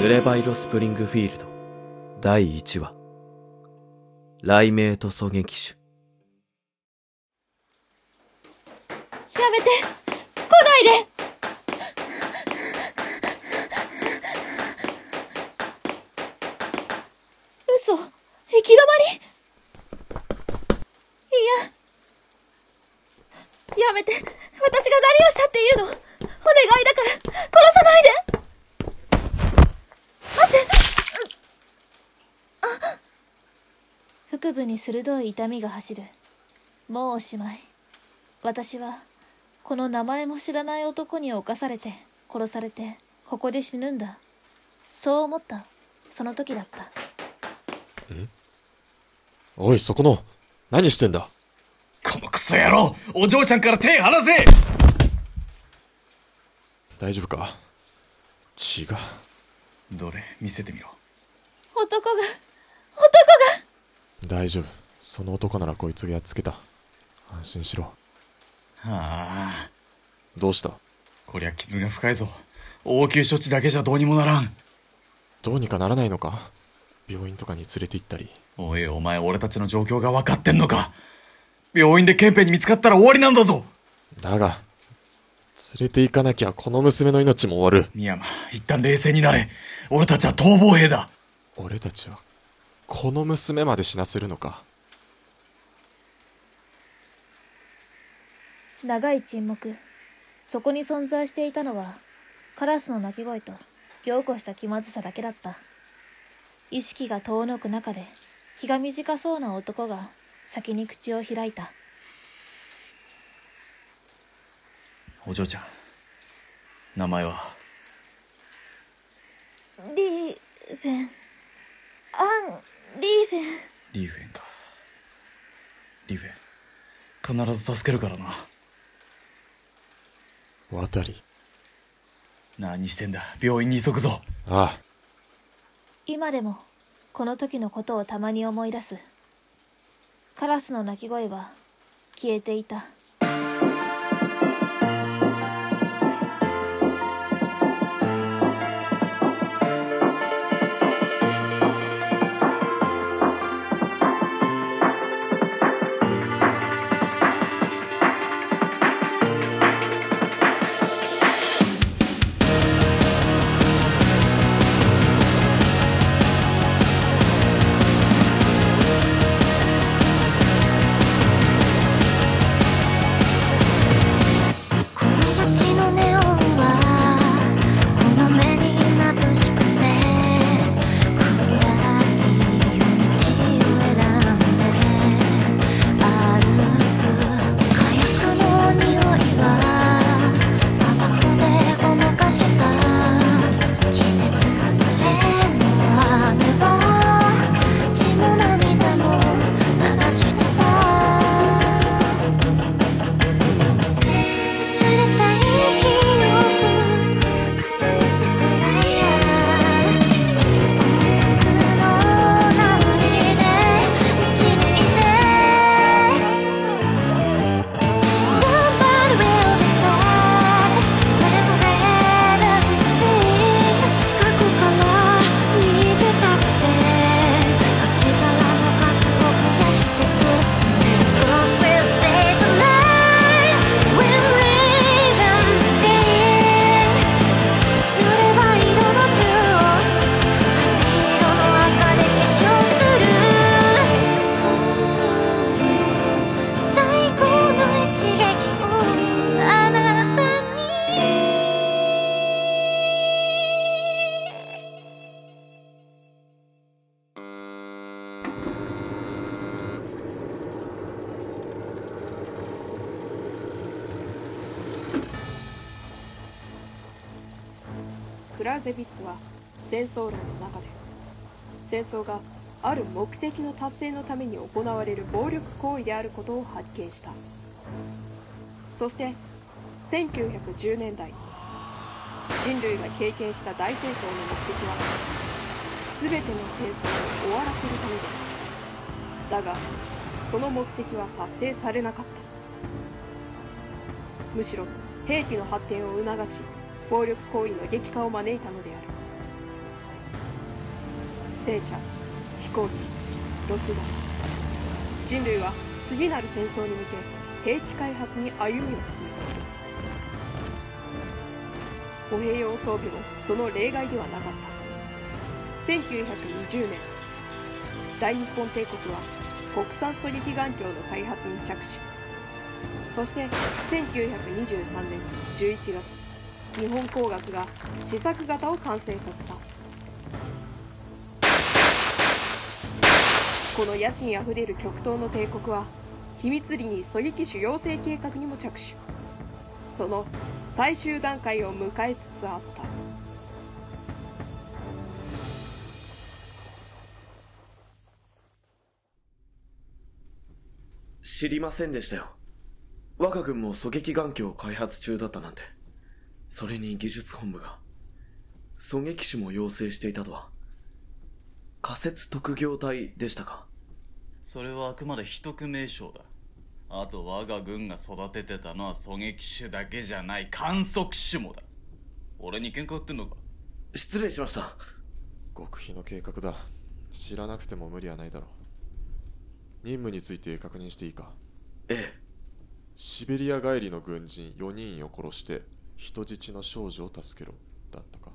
濡れバイロスプリングフィールド。第1話。雷鳴と狙撃手。やめて。来ないで。嘘。行き止まり。いや。やめて。私が何をしたっていうの。お願いだから殺さないで。腹部に鋭い痛みが走る。もうおしまい。私はこの名前も知らない男に侵されて殺されてここで死ぬんだ。そう思った。その時だった。おい、そこの、何してんだ？このクソ野郎！お嬢ちゃんから手離せ！大丈夫か？血が。どれ？見せてみろ。男が男が。大丈夫。その男ならこいつがやっつけた。安心しろ。はあ。どうした？こりゃ傷が深いぞ。応急処置だけじゃどうにもならん。どうにかならないのか？病院とかに連れて行ったり。おいお前俺たちの状況が分かってんのか？病院で憲兵に見つかったら終わりなんだぞ。だが、連れて行かなきゃこの娘の命も終わる。深山一旦冷静になれ。俺たちは逃亡兵だ。俺たちは、この娘まで死なせるのか。長い沈黙。そこに存在していたのはカラスの鳴き声と凝固した気まずさだけだった。意識が遠のく中で気が短そうな男が先に口を開いたお嬢ちゃん名前は？リーフェン。アン・リーフェン。リーフェンか。リーフェン。必ず助けるからな。渡り。何してんだ？病院に急ぐぞ。ああ、今でもこの時のことをたまに思い出す。カラスの鳴き声は消えていたクラーゼビッツは戦争論の中で戦争がある目的の達成のために行われる暴力行為であることを発見した。そして1910年代人類が経験した大戦争の目的は全ての戦争を終わらせるためであるだがその目的は達成されなかった。むしろ兵器の発展を促し暴力行為の激化を招いたのである。戦車飛行機ロス弾人類は次なる戦争に向け兵器開発に歩みを進めている歩兵用装備もその例外ではなかった。1920年大日本帝国は国産狙撃眼鏡の開発に着手。そして1923年11月日本工学が試作型を完成させたこの野心あふれる極東の帝国は秘密裏に狙撃手養成計画にも着手その最終段階を迎えつつあった知りませんでしたよ。我が軍も狙撃眼鏡を開発中だったなんて。それに技術本部が、狙撃手も養成していたとは。仮説特業隊でしたか？それはあくまで秘匿名称だあと我が軍が育ててたのは狙撃手だけじゃない観測手もだ俺に喧嘩売ってんのか？失礼しました。極秘の計画だ。知らなくても無理はないだろう。任務について確認していいか？ええ。シベリア帰りの軍人4人を殺して人質の少女を助けろ。だったか。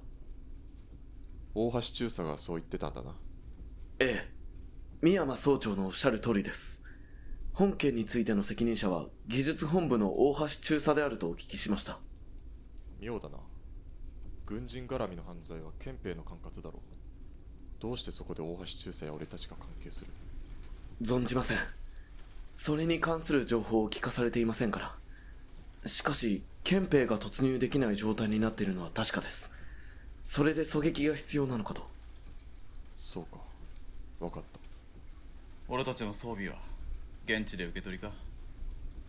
大橋中佐がそう言ってたんだな。ええ。三山総長のおっしゃる通りです。本件についての責任者は技術本部の大橋中佐であるとお聞きしました。妙だな。軍人絡みの犯罪は憲兵の管轄だろう。どうしてそこで大橋中佐や俺たちが関係する？存じません。それに関する情報を聞かされていませんから。しかし、憲兵が突入できない状態になっているのは確かです。それで狙撃が必要なのかと。そうか。わかった。俺たちの装備は現地で受け取りか？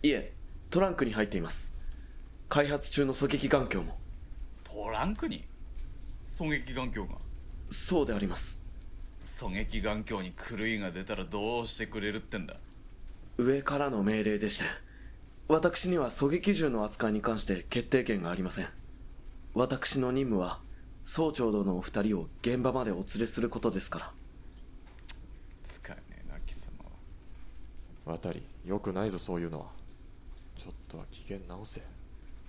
いえ、トランクに入っています。開発中の狙撃眼鏡も。トランクに？狙撃眼鏡が？そうであります。狙撃眼鏡に狂いが出たらどうしてくれるってんだ？上からの命令でして、私には狙撃銃の扱いに関して決定権がありません。私の任務は、総長殿お二人を現場までお連れすることですから。使えねえな貴様は渡り、よくないぞそういうのは。ちょっとは機嫌直せ。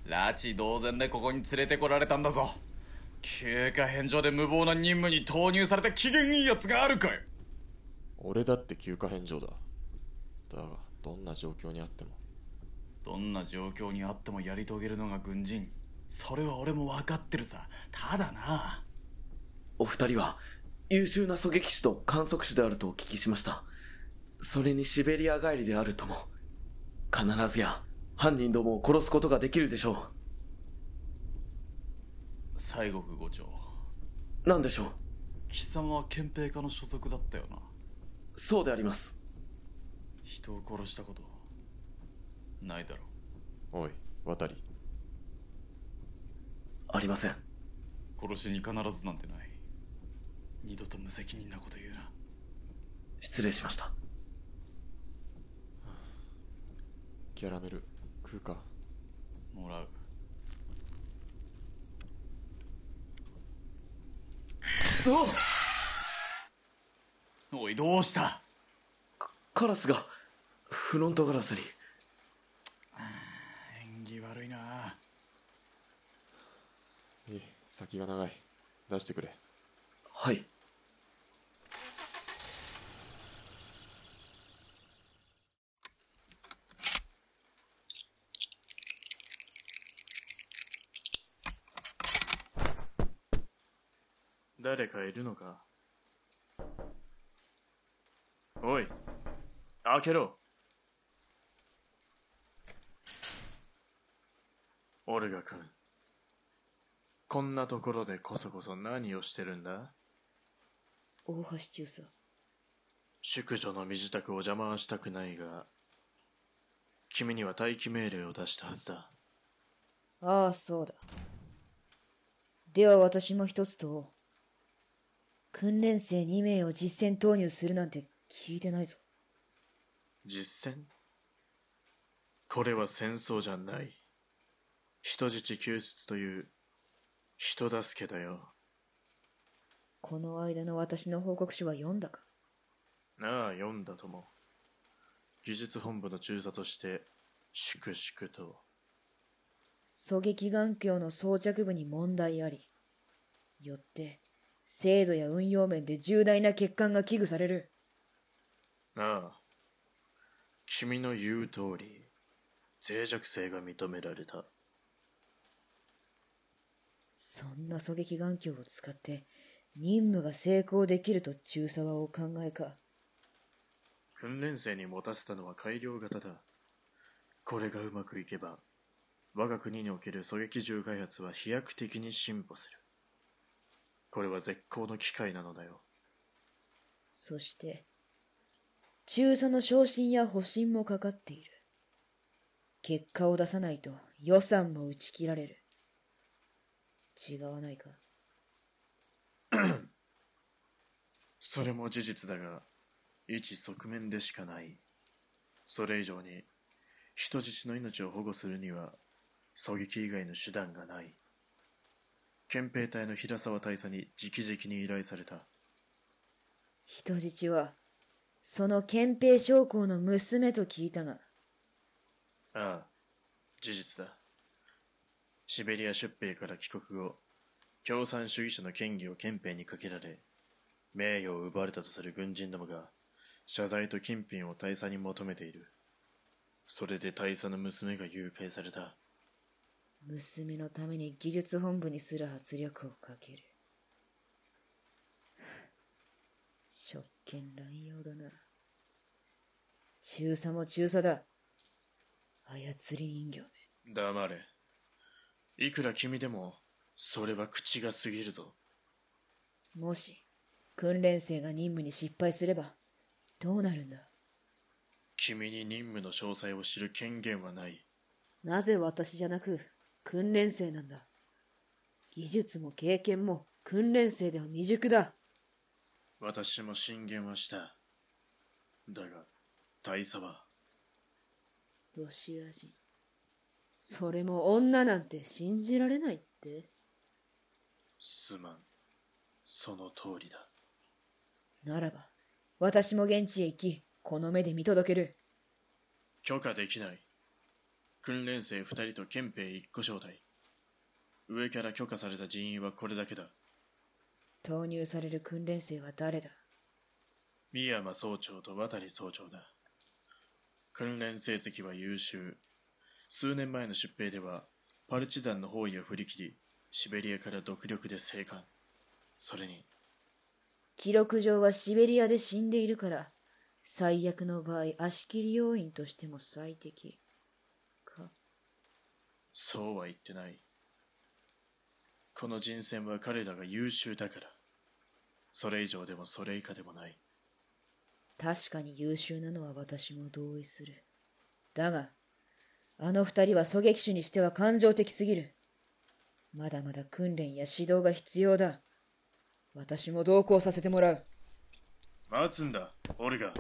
拉致同然でここに連れてこられたんだぞ休暇返上で無謀な任務に投入された機嫌いい奴があるかい俺だって休暇返上だ。だが、どんな状況にあっても、どんな状況にあってもやり遂げるのが軍人それは俺も分かってるさただなお二人は、優秀な狙撃手と観測手であるとお聞きしました。それにシベリア帰りであるとも。必ずや、犯人どもを殺すことができるでしょ西国伍長う。何でしょう？貴様は憲兵課の所属だったよなそうであります。人を殺したことないだろおい、渡り。ありません。殺しに必ずなんてない二度と無責任なこと言うな失礼しました。キャラメル、食うか。もらう おいどうした？カラスが、フロントガラスに。縁起悪いないい、先が長い。出してくれ。はい。誰かいるのか？おい開けろオルガ君こんなところでこそこそ何をしてるんだ？大橋中佐。宿女の身支度を邪魔はしたくないが君には待機命令を出したはずだ。ああそうだ。では私も一つと訓練生2名を実戦投入するなんて聞いてないぞ。実戦？これは戦争じゃない。人質救出という人助けだよこの間の私の報告書は読んだか？ああ、読んだとも。技術本部の中佐として、粛々と。狙撃眼鏡の装着部に問題あり。よって、精度や運用面で重大な欠陥が危惧される。ああ。君の言う通り、脆弱性が認められた。そんな狙撃眼鏡を使って、任務が成功できると中佐はお考えか？訓練生に持たせたのは改良型だ。これがうまくいけば、我が国における狙撃銃開発は飛躍的に進歩する。これは絶好の機会なのだよ。そして、中佐の昇進や保身もかかっている。結果を出さないと予算も打ち切られる。違わないか それも事実だが、一側面でしかない。それ以上に、人質の命を保護するには、狙撃以外の手段がない。憲兵隊の平沢大佐に直々に依頼された。人質は、その憲兵将校の娘と聞いたが、ああ、事実だ。シベリア出兵から帰国後、共産主義者の権威を憲兵にかけられ、名誉を奪われたとする軍人どもが、謝罪と金品を大佐に求めている。それで大佐の娘が誘拐された。娘のために技術本部にすら圧力をかける。職権乱用だな。中佐も中佐だ。操り人形め。黙れ。いくら君でも、それは口が過ぎるぞ。もし、訓練生が任務に失敗すれば、どうなるんだ？君に任務の詳細を知る権限はない。なぜ私じゃなく、訓練生なんだ？技術も経験も訓練生では未熟だ。私も進言はした。だが、大佐は、ロシア人。それも女なんて信じられないってすまん。その通りだ。ならば、私も現地へ行き、この目で見届ける。許可できない。訓練生二人と憲兵一個招待。上から許可された人員はこれだけだ。投入される訓練生は誰だ？三山総長と渡総長だ。訓練成績は優秀。数年前の出兵では、パルチザンの包囲を振り切り、シベリアから独力で生還。それに、記録上はシベリアで死んでいるから、最悪の場合、足切り要員としても最適。か。そうは言ってない。この人選は彼らが優秀だから。それ以上でもそれ以下でもない。確かに優秀なのは私も同意する。だが、あの二人は狙撃手にしては感情的すぎる。まだまだ訓練や指導が必要だ。私も同行させてもらう。待つんだ、オルガ。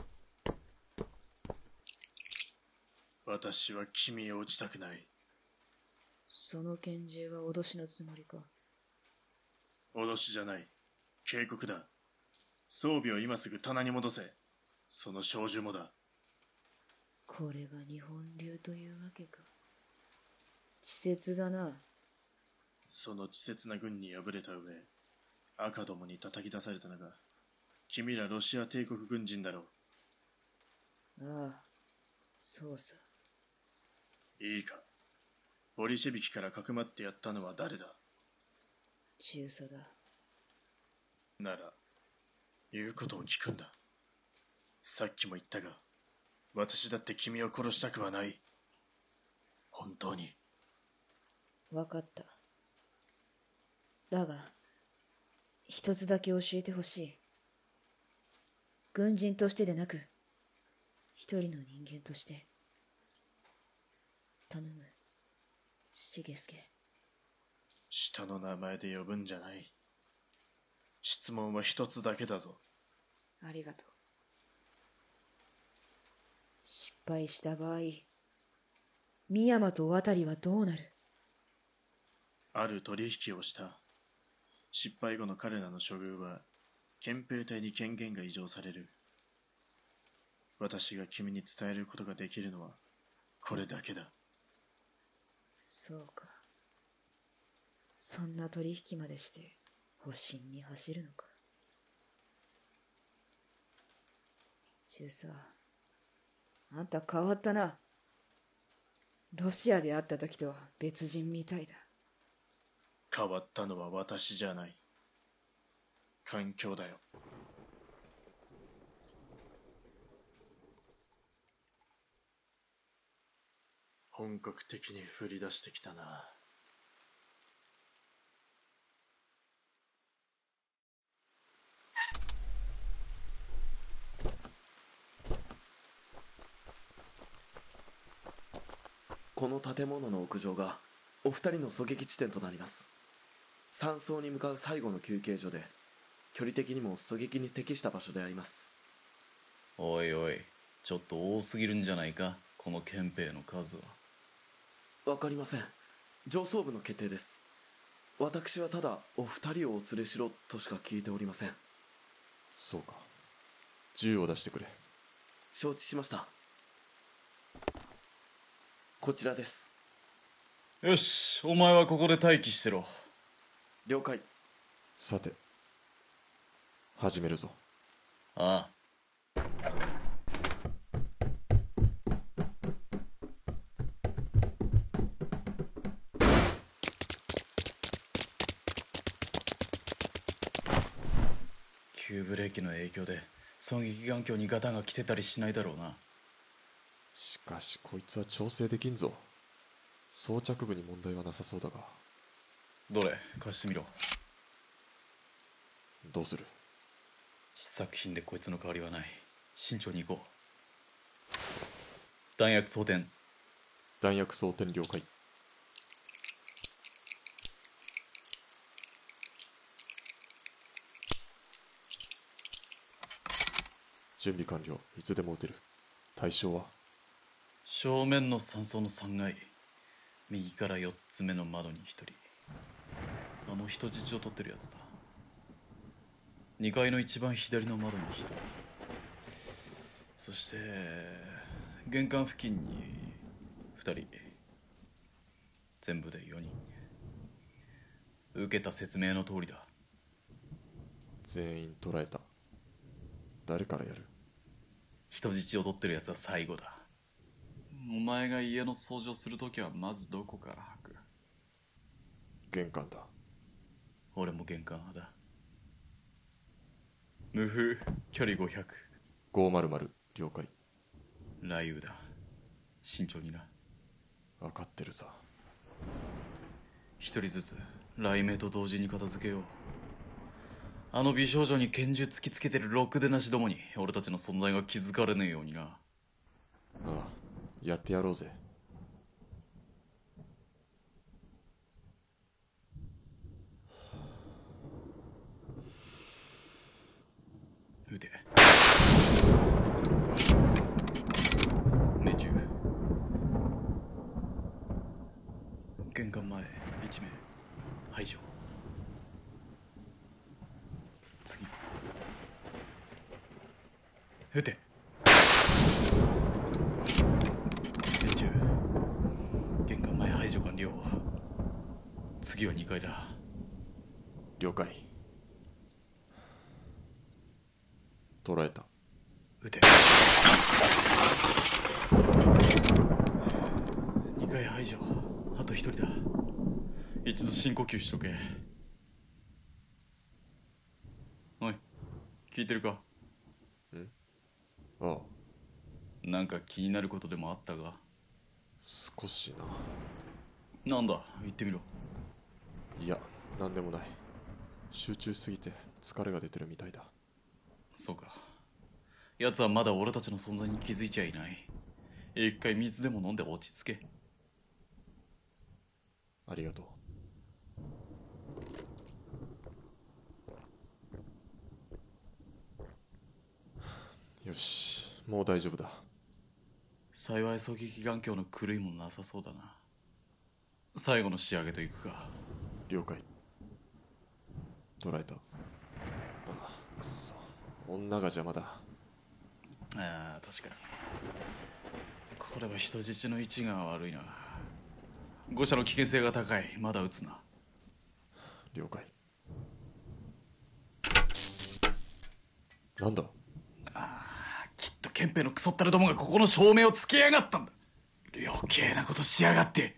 私は君を撃ちたくない。その拳銃は脅しのつもりか。脅しじゃない。警告だ。装備を今すぐ棚に戻せ。その小銃もだ。これが日本流というわけか。稚拙だな。その稚拙な軍に敗れた上、赤どもに叩き出されたのが、君らロシア帝国軍人だろああ、そうさ。う。いいか。ボリシェビキからかくまってやったのは誰だ？中佐だ。なら、言うことを聞くんだ。さっきも言ったが、私だって君を殺したくはない。本当に。わかった。だが、一つだけ教えてほしい。軍人としてでなく、一人の人間として。頼む、重助。下の名前で呼ぶんじゃない。質問は一つだけだぞ。ありがとう。失敗した場合、深山と渡はどうなる？ある取引をした。失敗後の彼らの処遇は憲兵隊に権限が移譲される。私が君に伝えることができるのはこれだけだ。そうか。そんな取引までして保身に走るのか。中佐あんた変わったな。ロシアで会った時とは別人みたいだ。変わったのは私じゃない。環境だよ。本格的に降り出してきたな。この建物の屋上がお二人の狙撃地点となります。山荘に向かう最後の休憩所で距離的にも狙撃に適した場所であります。おいおいちょっと多すぎるんじゃないか？この憲兵の数は。わかりません。上層部の決定です。私はただお二人をお連れしろとしか聞いておりません。そうか。銃を出してくれ。承知しましたこちらです。よしお前はここで待機してろ。了解。さて始めるぞ。ああ。急ブレーキの影響で狙撃眼鏡にガタが来てたりしないだろうなしかしこいつは調整できんぞ。装着部に問題はなさそうだが。どれ？貸してみろ。どうする？試作品でこいつの代わりはない。慎重に行こう。弾薬装填。弾薬装填了解。準備完了。いつでも撃てる。対象は？正面の山荘の3階右から4つ目の窓に1人。あの人質を取ってるやつだ。2階の一番左の窓に1人。そして玄関付近に2人。全部で4人。受けた説明の通りだ。全員捕らえた。誰からやる？人質を取ってるやつは最後だお前が家の掃除をするときはまずどこから吐く？玄関だ。俺も玄関派だ。無風距離500 500了解。雷雨だ。慎重にな。分かってるさ。一人ずつ雷鳴と同時に片付けよう。あの美少女に拳銃突きつけてるろくでなしどもに俺たちの存在が気づかれねえようにな。ああやってやろうぜ。命中。玄関前1名排除。次。撃て命中玄関前排除完了次は2階だ。了解。捕らえた。撃て。2回排除。あと1人だ。一度深呼吸しとけ。おい聞いてるか？ああ。なんか気になることでもあったが少しな。なんだ？言ってみろいや何でもない。集中しすぎて疲れが出てるみたいだ。そうか。奴はまだ俺たちの存在に気づいちゃいない。一回水でも飲んで落ち着け。ありがとう。よしもう大丈夫だ。幸い狙撃眼鏡の狂いもなさそうだな。最後の仕上げといくか了解。捕らえた。ああくそ。女が邪魔だ。ああ確かに。これは人質の位置が悪いな。誤射の危険性が高い。まだ撃つな。了解。なんだ？きっと憲兵のクソったれどもがここの照明をつけやがったんだ。余計なことしやがって。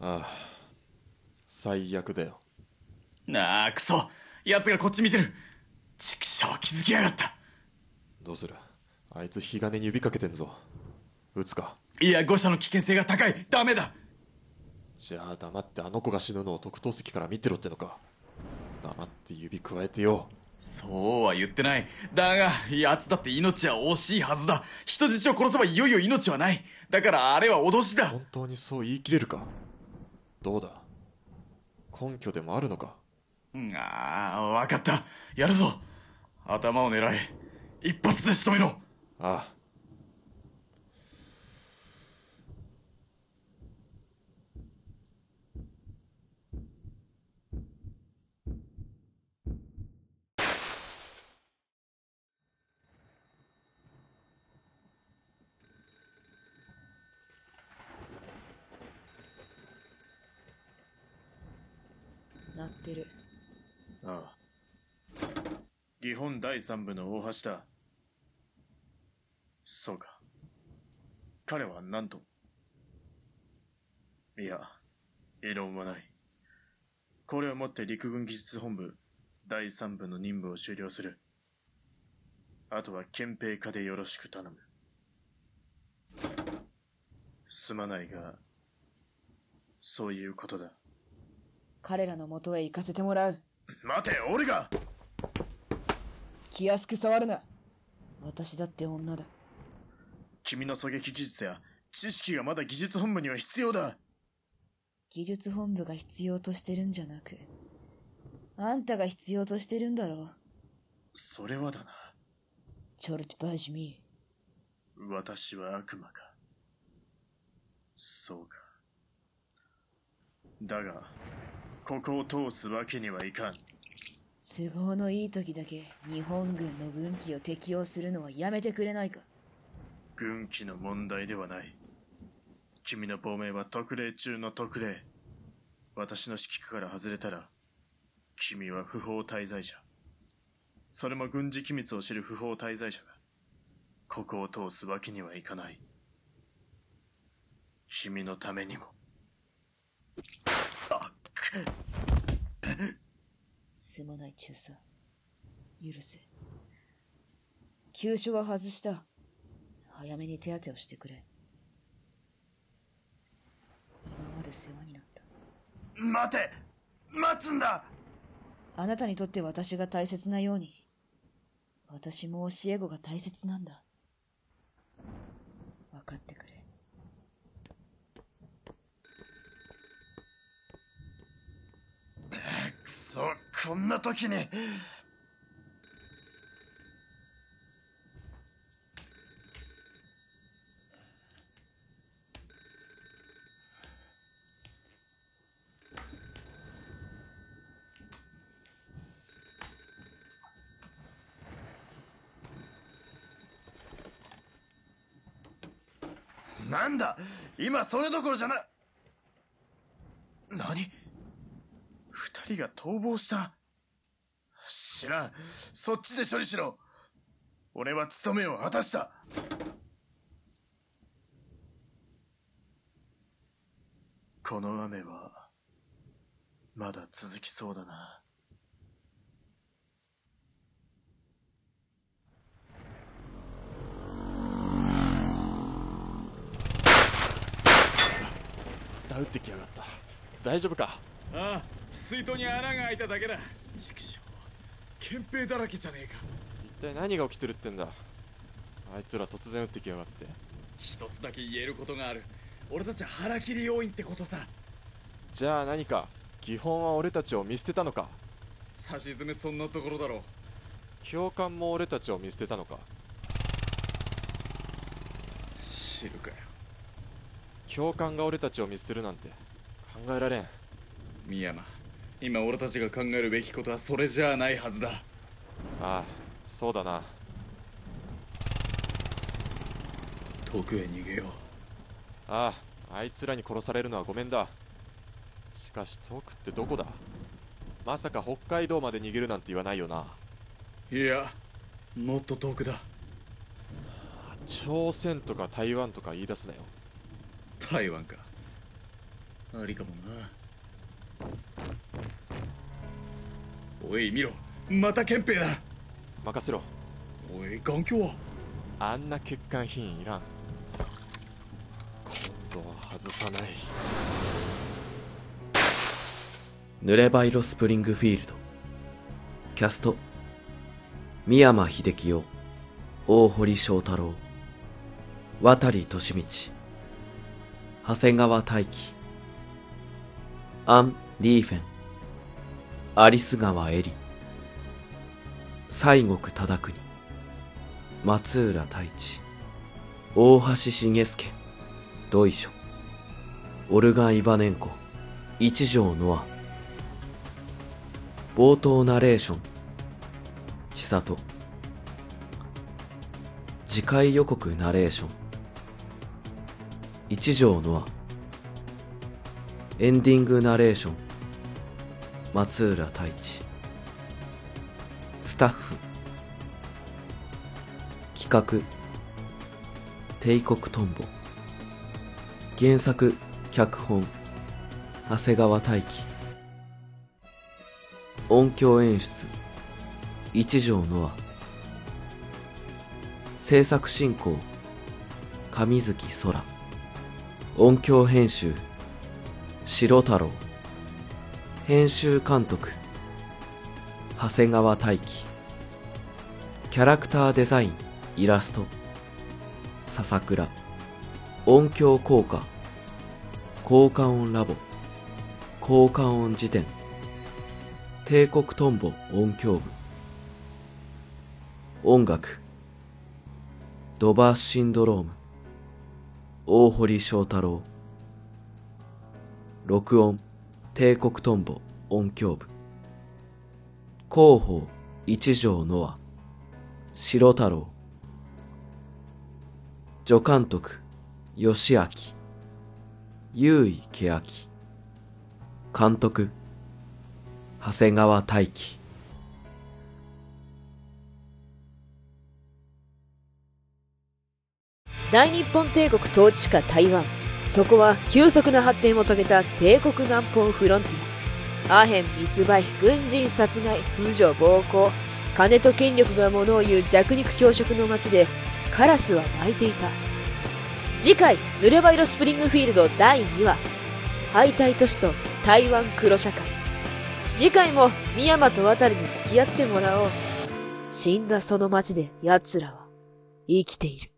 ああ最悪だよ。なあクソ。奴がこっち見てる。畜生気づきやがった。どうする？あいつ火金に指かけてんぞ。撃つか。いや誤射の危険性が高い。ダメだ。じゃあ黙ってあの子が死ぬのを特等席から見てろってのか。黙って指くわえてよ。そうは言ってない。だが奴だって命は惜しいはずだ。人質を殺せばいよいよ命はない。だからあれは脅しだ。本当にそう言い切れるか？どうだ？根拠でもあるのか？うん。ああ分かった。やるぞ。頭を狙え。一発で仕留めろ。ああ鳴ってるああ。義本第三部の大橋だ。そうか。彼は何といや、異論はない。これをもって陸軍技術本部第三部の任務を終了する。あとは憲兵化でよろしく頼む。すまないが、そういうことだ。彼らの元へ行かせてもらう待て、俺が気安く触るな私だって女だ君の狙撃技術や知識がまだ技術本部には必要だ。技術本部が必要としてるんじゃなくあんたが必要としてるんだろそれはだな。チョルトバジミ私は悪魔か。そうか。だが、ここを通すわけにはいかん。都合のいい時だけ日本軍の軍機を適用するのはやめてくれないか軍機の問題ではない。君の亡命は特例中の特例。私の指揮下から外れたら、君は不法滞在者。それも軍事機密を知る不法滞在者が、ここを通すわけにはいかない。君のためにも。すまない中佐。許せ。急所は外した。早めに手当てをしてくれ。今まで世話になった。待て。待つんだ。あなたにとって私が大切なように。私も教え子が大切なんだ。分かってくれくそ、こんな時に。なんだ？今それどころじゃな、何？人が逃亡した知らん。そっちで処理しろ。俺は務めを果たした。この雨は、まだ続きそうだな。また撃ってきやがった大丈夫か？ああ水筒に穴が開いただけだ。畜生憲兵だらけじゃねえか。一体何が起きてるってんだ。あいつら突然撃ってきやがって。一つだけ言えることがある。俺たちは腹切り要員ってことさ。じゃあ何か基本は俺たちを見捨てたのか？差し詰めそんなところだろう。教官も俺たちを見捨てたのか？知るかよ。教官が俺たちを見捨てるなんて考えられん。深山今俺たちが考えるべきことはそれじゃあないはずだ。ああそうだな。遠くへ逃げよう。あああいつらに殺されるのはごめんだ。しかし遠くってどこだ？まさか北海道まで逃げるなんて言わないよな。いやもっと遠くだ。朝鮮とか台湾とか言い出すなよ。台湾か。ありかもなおい見ろ。また憲兵だ。任せろ。おい眼鏡は？あんな欠陥品いらん。今度は外さない。濡れば色スプリングフィールド。キャスト。三山秀樹夫大堀章太郎。渡利利道長谷川大輝アン・リーフェンアリス川エリ。西国忠国。松浦太一。大橋重介。土井書オルガ・イバネンコ。一条ノア。冒頭ナレーション。千里。次回予告ナレーション。一条ノア。エンディングナレーション。松浦太一。スタッフ。企画。帝国トンボ。原作。脚本。長谷川大輝音響演出。一条ノア。制作進行。上月空。音響編集。白太郎。編集監督長谷川大輝キャラクターデザインイラスト。笹倉。音響効果。効果音ラボ。効果音辞典。帝国トンボ音響部。音楽。ドバーシンドローム。大堀章太郎。録音。帝国トンボ音響部。広報一条ノア。白太郎。助監督吉明。優位欅監督長谷川大輝大日本帝国統治下台湾。そこは急速な発展を遂げた帝国南方フロンティア。アヘン密売軍人殺害婦女暴行。金と権力がものを言う弱肉強食の街でカラスは鳴いていた。次回「濡れば色スプリングフィールド第2話。敗退都市と台湾黒社会」次回も深山と渡りに付き合ってもらおう。死んだその街で奴らは生きている。